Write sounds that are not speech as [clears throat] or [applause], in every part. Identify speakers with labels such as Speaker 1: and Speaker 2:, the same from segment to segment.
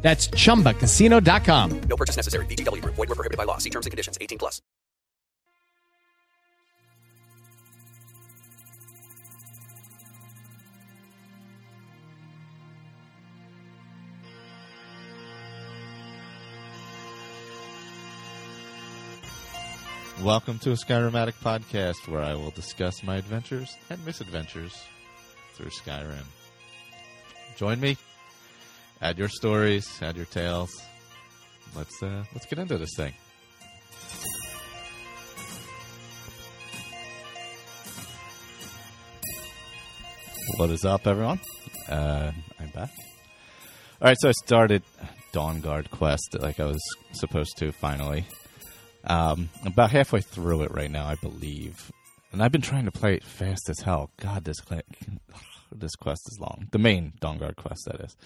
Speaker 1: That's chumbacasino.com.
Speaker 2: No purchase necessary. VGW Group. Void were prohibited by law. See terms and conditions. 18 plus.
Speaker 3: Welcome to a Skyrim Addict podcast where I will discuss my adventures and misadventures through Skyrim. Join me. Add your stories, add your tales. Let's uh, let's get into this thing. What is up, everyone? Uh, I'm back. All right, so I started Dawnguard quest like I was supposed to. Finally, um, about halfway through it right now, I believe, and I've been trying to play it fast as hell. God, this cl- [sighs] this quest is long. The main Dawnguard quest, that is.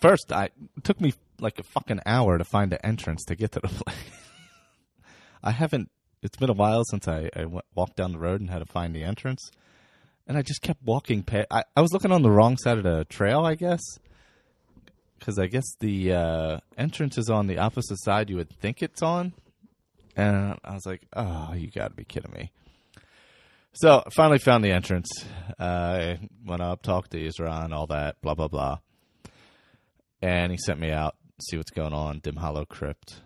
Speaker 3: First, I took me like a fucking hour to find the entrance to get to the [laughs] place. I haven't. It's been a while since I, I went, walked down the road and had to find the entrance, and I just kept walking past. I, I was looking on the wrong side of the trail, I guess, because I guess the uh, entrance is on the opposite side you would think it's on, and I was like, "Oh, you got to be kidding me!" So finally found the entrance. Uh, I went up, talked to Isran, all that, blah blah blah and he sent me out see what's going on dim hollow crypt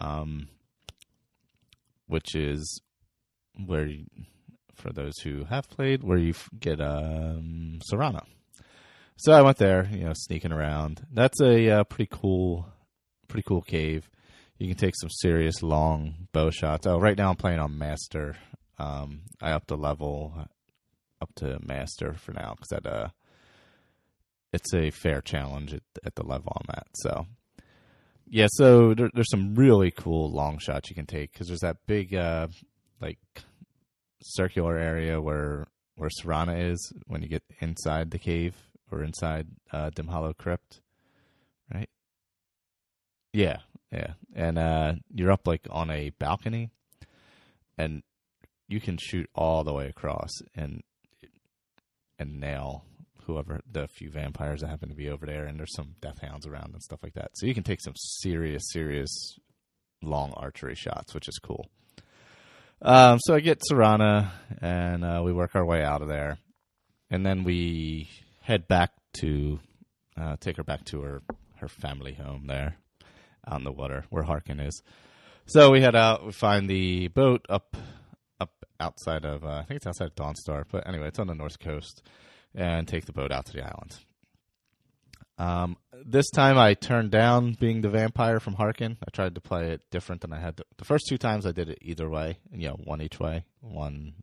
Speaker 3: um, which is where you, for those who have played where you get um, Serana. so i went there you know sneaking around. That's a uh, pretty cool pretty cool cave. You can take some serious long bow shots. Oh right now i'm playing on master. Um, i upped the level up to master for now because that uh it's a fair challenge at, at the level I'm at. So, yeah, so there, there's some really cool long shots you can take because there's that big, uh, like, circular area where where Serana is when you get inside the cave or inside uh, Dim Hollow Crypt, right? Yeah, yeah, and uh, you're up like on a balcony, and you can shoot all the way across and and nail whoever the few vampires that happen to be over there, and there's some death hounds around and stuff like that. So you can take some serious, serious long archery shots, which is cool. Um, so I get Serana, and uh, we work our way out of there, and then we head back to uh, take her back to her her family home there out in the water where Harkon is. So we head out. We find the boat up up outside of uh, I think it's outside of Dawnstar, but anyway, it's on the north coast and take the boat out to the island. Um, this time I turned down being the vampire from Harkon. I tried to play it different than I had the first two times. I did it either way, you know, one each way, one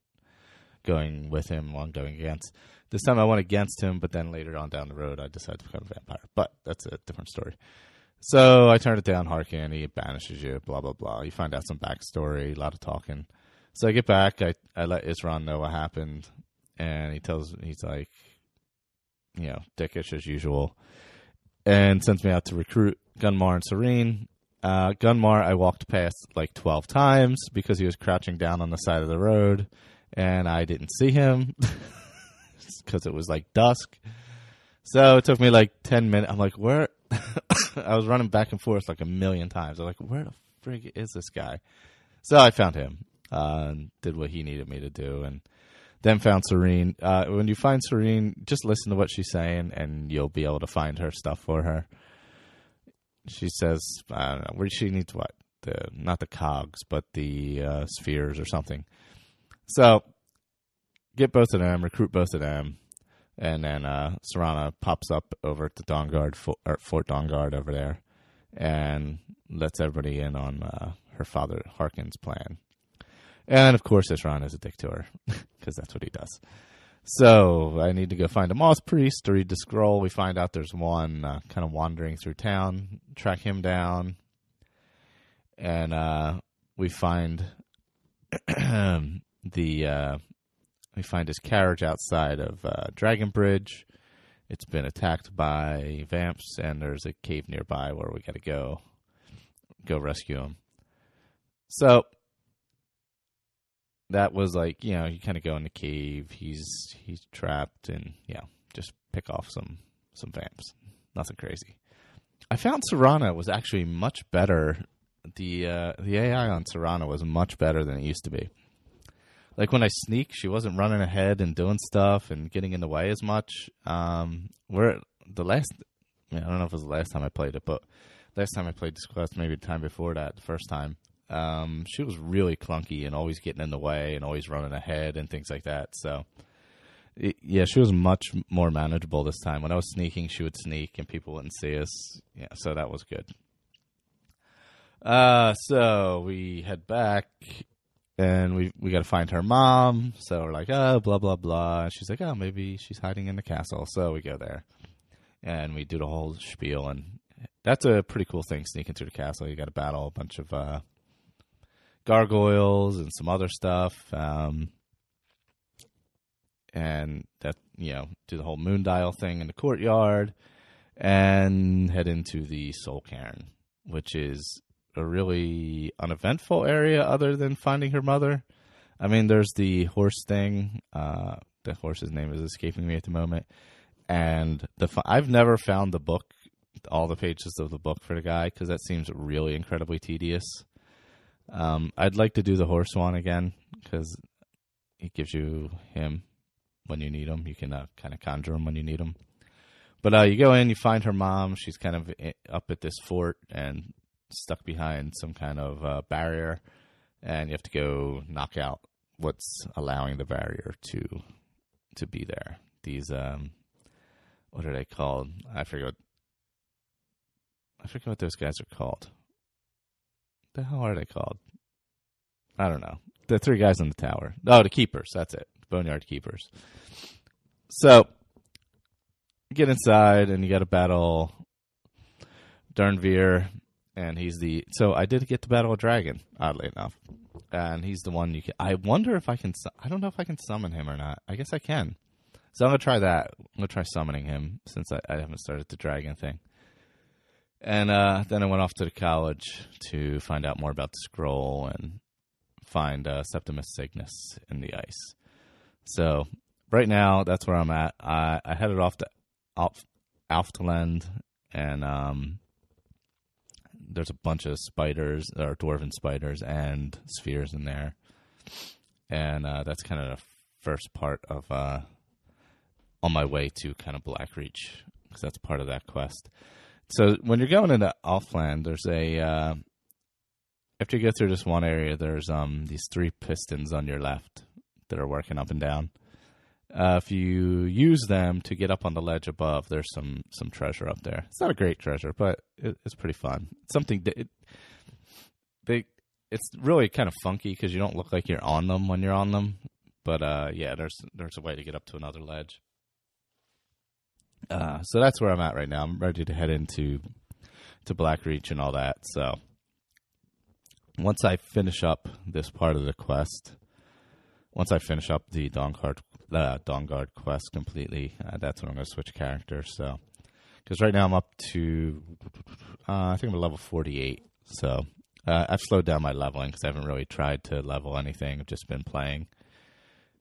Speaker 3: going with him, one going against. This time I went against him, but then later on down the road I decided to become a vampire. But that's a different story. So I turned it down. Harkon, he banishes you. Blah blah blah. You find out some backstory, a lot of talking. So I get back. I I let Isran know what happened and he tells he's like, you know, dickish as usual, and sends me out to recruit Gunmar and Sorine. Uh, Gunmar, I walked past like twelve times because he was crouching down on the side of the road, and I didn't see him [laughs] because it was like dusk. So it took me like ten minutes. I'm like, where? [laughs] I was running back and forth like a million times. I'm like, where the frig is this guy? So I found him, uh, and did what he needed me to do, and then found Sorine. Uh, when you find Sorine, just listen to what she's saying, and you'll be able to find her stuff for her. She says, I don't know, where she needs what the not the cogs, but the uh, spheres or something. So get both of them, recruit both of them, and then uh, Serana pops up over at the Dawnguard Fort, Dawnguard over there, and lets everybody in on uh, her father Harkon's plan. And of course, Isran is a dick to her because [laughs] that's what he does. So I need to go find a moth priest to read the scroll. We find out there's one uh, kind of wandering through town. Track him down, and uh, we find [clears throat] the uh, we find his carriage outside of uh, Dragon Bridge. It's been attacked by vamps, and there's a cave nearby where we got to go go rescue him. So that was like you know you kind of go in the cave. He's he's trapped, and yeah, just pick off some some vamps. Nothing crazy. I found Serana was actually much better. The uh, the AI on Serana was much better than it used to be. Like when I sneak, she wasn't running ahead and doing stuff and getting in the way as much. Um, where the last, I, don't know if it was the last time I played it, but last time I played this quest, maybe the time before that, the first time, um, she was really clunky and always getting in the way and always running ahead and things like that. So, it, yeah, she was much more manageable this time. When I was sneaking, she would sneak and people wouldn't see us. Yeah, so that was good. Uh, so we head back and we we got to find her mom. So we're like, oh, blah blah blah. And she's like, oh, maybe she's hiding in the castle. So we go there, and we do the whole spiel. And that's a pretty cool thing, sneaking through the castle. You got to battle a bunch of uh, gargoyles and some other stuff. Um, and that you know, do the whole moon dial thing in the courtyard, and head into the soul cairn, which is a really uneventful area other than finding her mother. I mean, there's the horse thing. Uh, the horse's name is escaping me at the moment. And the I've never found the book, all the pages of the book for the guy because that seems really incredibly tedious. Um, I'd like to do the horse one again because it gives you him when you need him. You can uh, kind of conjure him when you need him. But uh, you go in, you find her mom. She's kind of eh, up at this fort, and stuck behind some kind of uh, barrier, and you have to go knock out what's allowing the barrier to to be there. These um, what are they called? I forget. I forget what those guys are called. The hell are they called? I don't know. The three guys in the tower. Oh, the keepers. That's it. Boneyard keepers. So get inside and you got to battle Durnehviir and he's the so I did get to battle a dragon, oddly enough, and he's the one you can. I wonder if I can. I don't know if I can summon him or not. I guess I can. So I'm gonna try that. I'm gonna try summoning him since I, I haven't started the dragon thing. And uh, then I went off to the college to find out more about the scroll and find uh, Septimus Signus in the ice. So right now, that's where I'm at. I, I headed off to Alf, Alftand and um, there's a bunch of spiders or dwarven spiders and spheres in there, and uh, that's kind of the first part of uh, on my way to kind of Blackreach because that's part of that quest. So when you're going into Alftand, there's a uh, after you go through this one area, there's um these three pistons on your left that are working up and down. Uh, if you use them to get up on the ledge above, there's some some treasure up there. It's not a great treasure, but it, it's pretty fun. It's something that it, they it's really kind of funky because you don't look like you're on them when you're on them. But uh, yeah, there's there's a way to get up to another ledge. Uh, so that's where I'm at right now. I'm ready to head into to Blackreach and all that. So once I finish up this part of the quest, once I finish up the Dawnguard uh, Dawnguard quest completely, uh, that's when I'm going to switch characters. So, because right now I'm up to, uh, I think I'm level 48. So uh, I've slowed down my leveling because I haven't really tried to level anything. I've just been playing,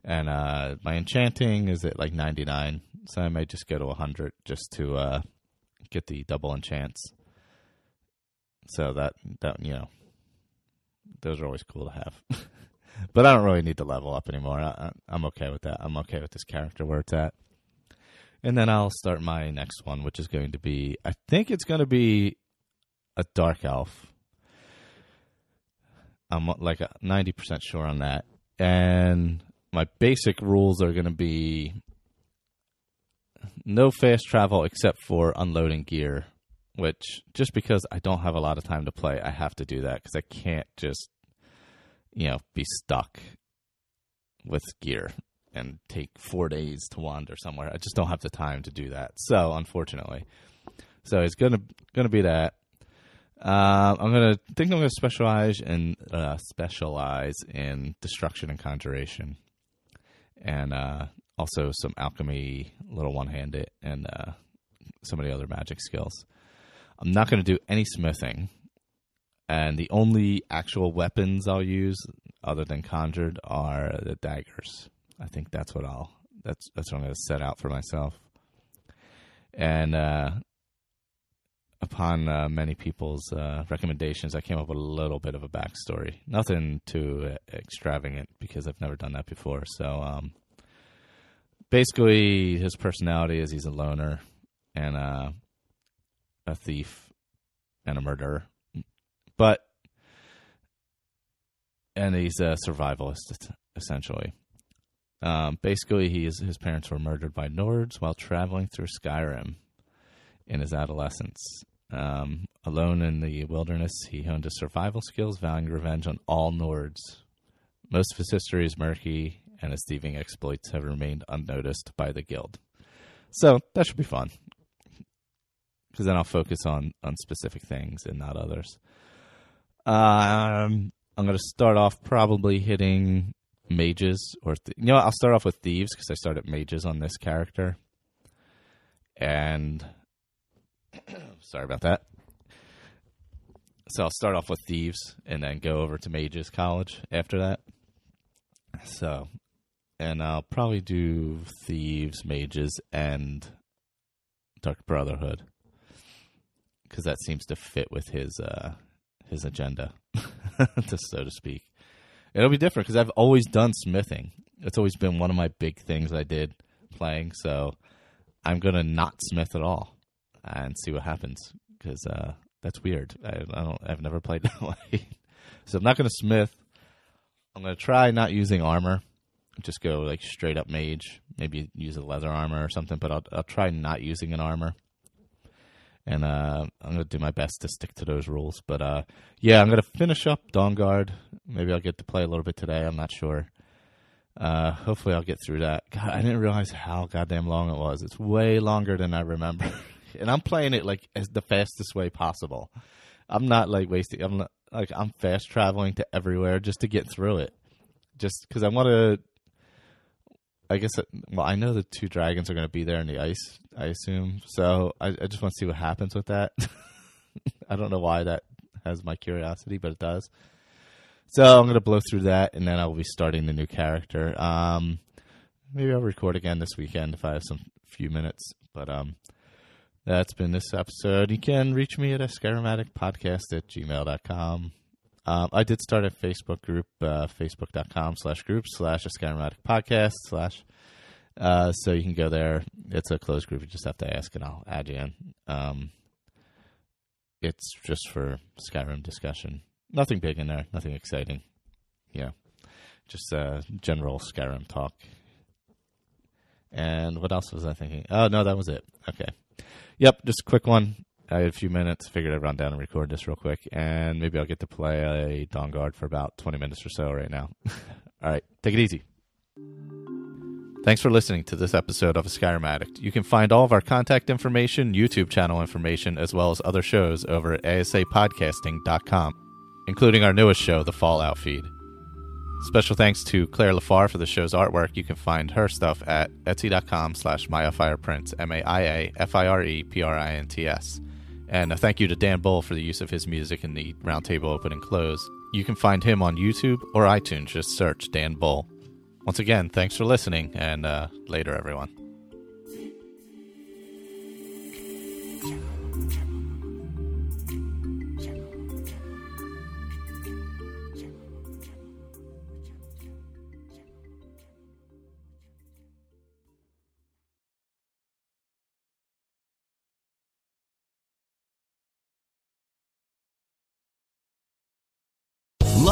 Speaker 3: and uh, my enchanting is at like 99. So I might just go to 100 just to uh, get the double enchants. So that that you know, those are always cool to have. [laughs] but I don't really need to level up anymore. I, am okay with that. I'm okay with this character where it's at. And then I'll start my next one, which is going to be I think it's going to be a dark elf. I'm like 90% sure on that. And my basic rules are going to be no fast travel except for unloading gear, which just because I don't have a lot of time to play, I have to do that because I can't just you know, be stuck with gear and take four days to wander somewhere. I just don't have the time to do that. So unfortunately, so it's gonna gonna be that. Uh, I'm gonna think I'm gonna specialize in uh, specialize in destruction and conjuration, and uh, also some alchemy, little one handed, and uh, some of the other magic skills. I'm not gonna do any smithing, and the only actual weapons I'll use, other than conjured, are the daggers. I think that's what I'll that's that's what I'm gonna set out for myself, and. uh upon uh, many people's uh, recommendations, I came up with a little bit of a backstory. Nothing too extravagant because I've never done that before. So, um, basically, his personality is he's a loner and uh, a thief and a murderer, but and he's a survivalist essentially. Um, basically, he is, his parents were murdered by Nords while traveling through Skyrim in his adolescence. Um, alone in the wilderness, he honed his survival skills, vowing revenge on all Nords. Most of his history is murky, and his thieving exploits have remained unnoticed by the guild. So that should be fun, because then I'll focus on on specific things and not others. Um, I'm going to start off probably hitting mages, or th- you know, what, I'll start off with thieves because I started mages on this character, and [clears throat] Sorry about that. So I'll start off with thieves and then go over to mages college after that. So, and I'll probably do thieves, mages, and Dark Brotherhood because that seems to fit with his uh, his agenda, [laughs] so to speak. It'll be different because I've always done smithing. It's always been one of my big things I did playing. So I'm gonna not smith at all and see what happens because uh, that's weird. I, I, don't. I've never played [laughs] that way. so I'm not going to smith. I'm going to try not using armor. Just go like straight up mage. Maybe use a leather armor or something. But I'll I'll try not using an armor. And uh, I'm going to do my best to stick to those rules. But uh, yeah, I'm going to finish up Dawnguard. Maybe I'll get to play a little bit today. I'm not sure. Uh, hopefully, I'll get through that. God, I didn't realize how goddamn long it was. It's way longer than I remember. [laughs] and I'm playing it like as the fastest way possible. I'm not like wasting. I'm not like I'm fast traveling to everywhere just to get through it, just because I want to. I guess well, I know the two dragons are going to be there in the ice. I assume so. I, I just want to see what happens with that. [laughs] I don't know why that has my curiosity, but it does. So I'm going to blow through that, and then I will be starting the new character. Um, maybe I'll record again this weekend if I have some few minutes. But um, that's been this episode. You can reach me at a podcast at gmail.com. Um, I did start a Facebook group, uh, facebook.com slash group slash a podcast slash. Uh, so you can go there. It's a closed group. You just have to ask and I'll add you in. Um, it's just for Skyrim discussion. Nothing big in there. Nothing exciting. Yeah. Just uh, general Skyrim talk. And what else was I thinking? Oh, no, that was it. Okay. Yep, just a quick one. I had a few minutes. Figured I'd run down and record this real quick, and maybe I'll get to play a Dawnguard for about 20 minutes or so right now. [laughs] All right, take it easy. Thanks for listening to this episode of A Skyrim Addict. You can find all of our contact information, YouTube channel information, as well as other shows over at asapodcasting.com, including our newest show, The Fallout Feed. Special thanks to Claire Lafar for the show's artwork. You can find her stuff at etsy.com slash MaiaFirePrints, M-A-I-A-F-I-R-E-P-R-I-N-T-S. And a thank you to Dan Bull for the use of his music in the roundtable open and close. You can find him on YouTube or iTunes. Just search Dan Bull. Once again, thanks for listening, and uh, later, everyone.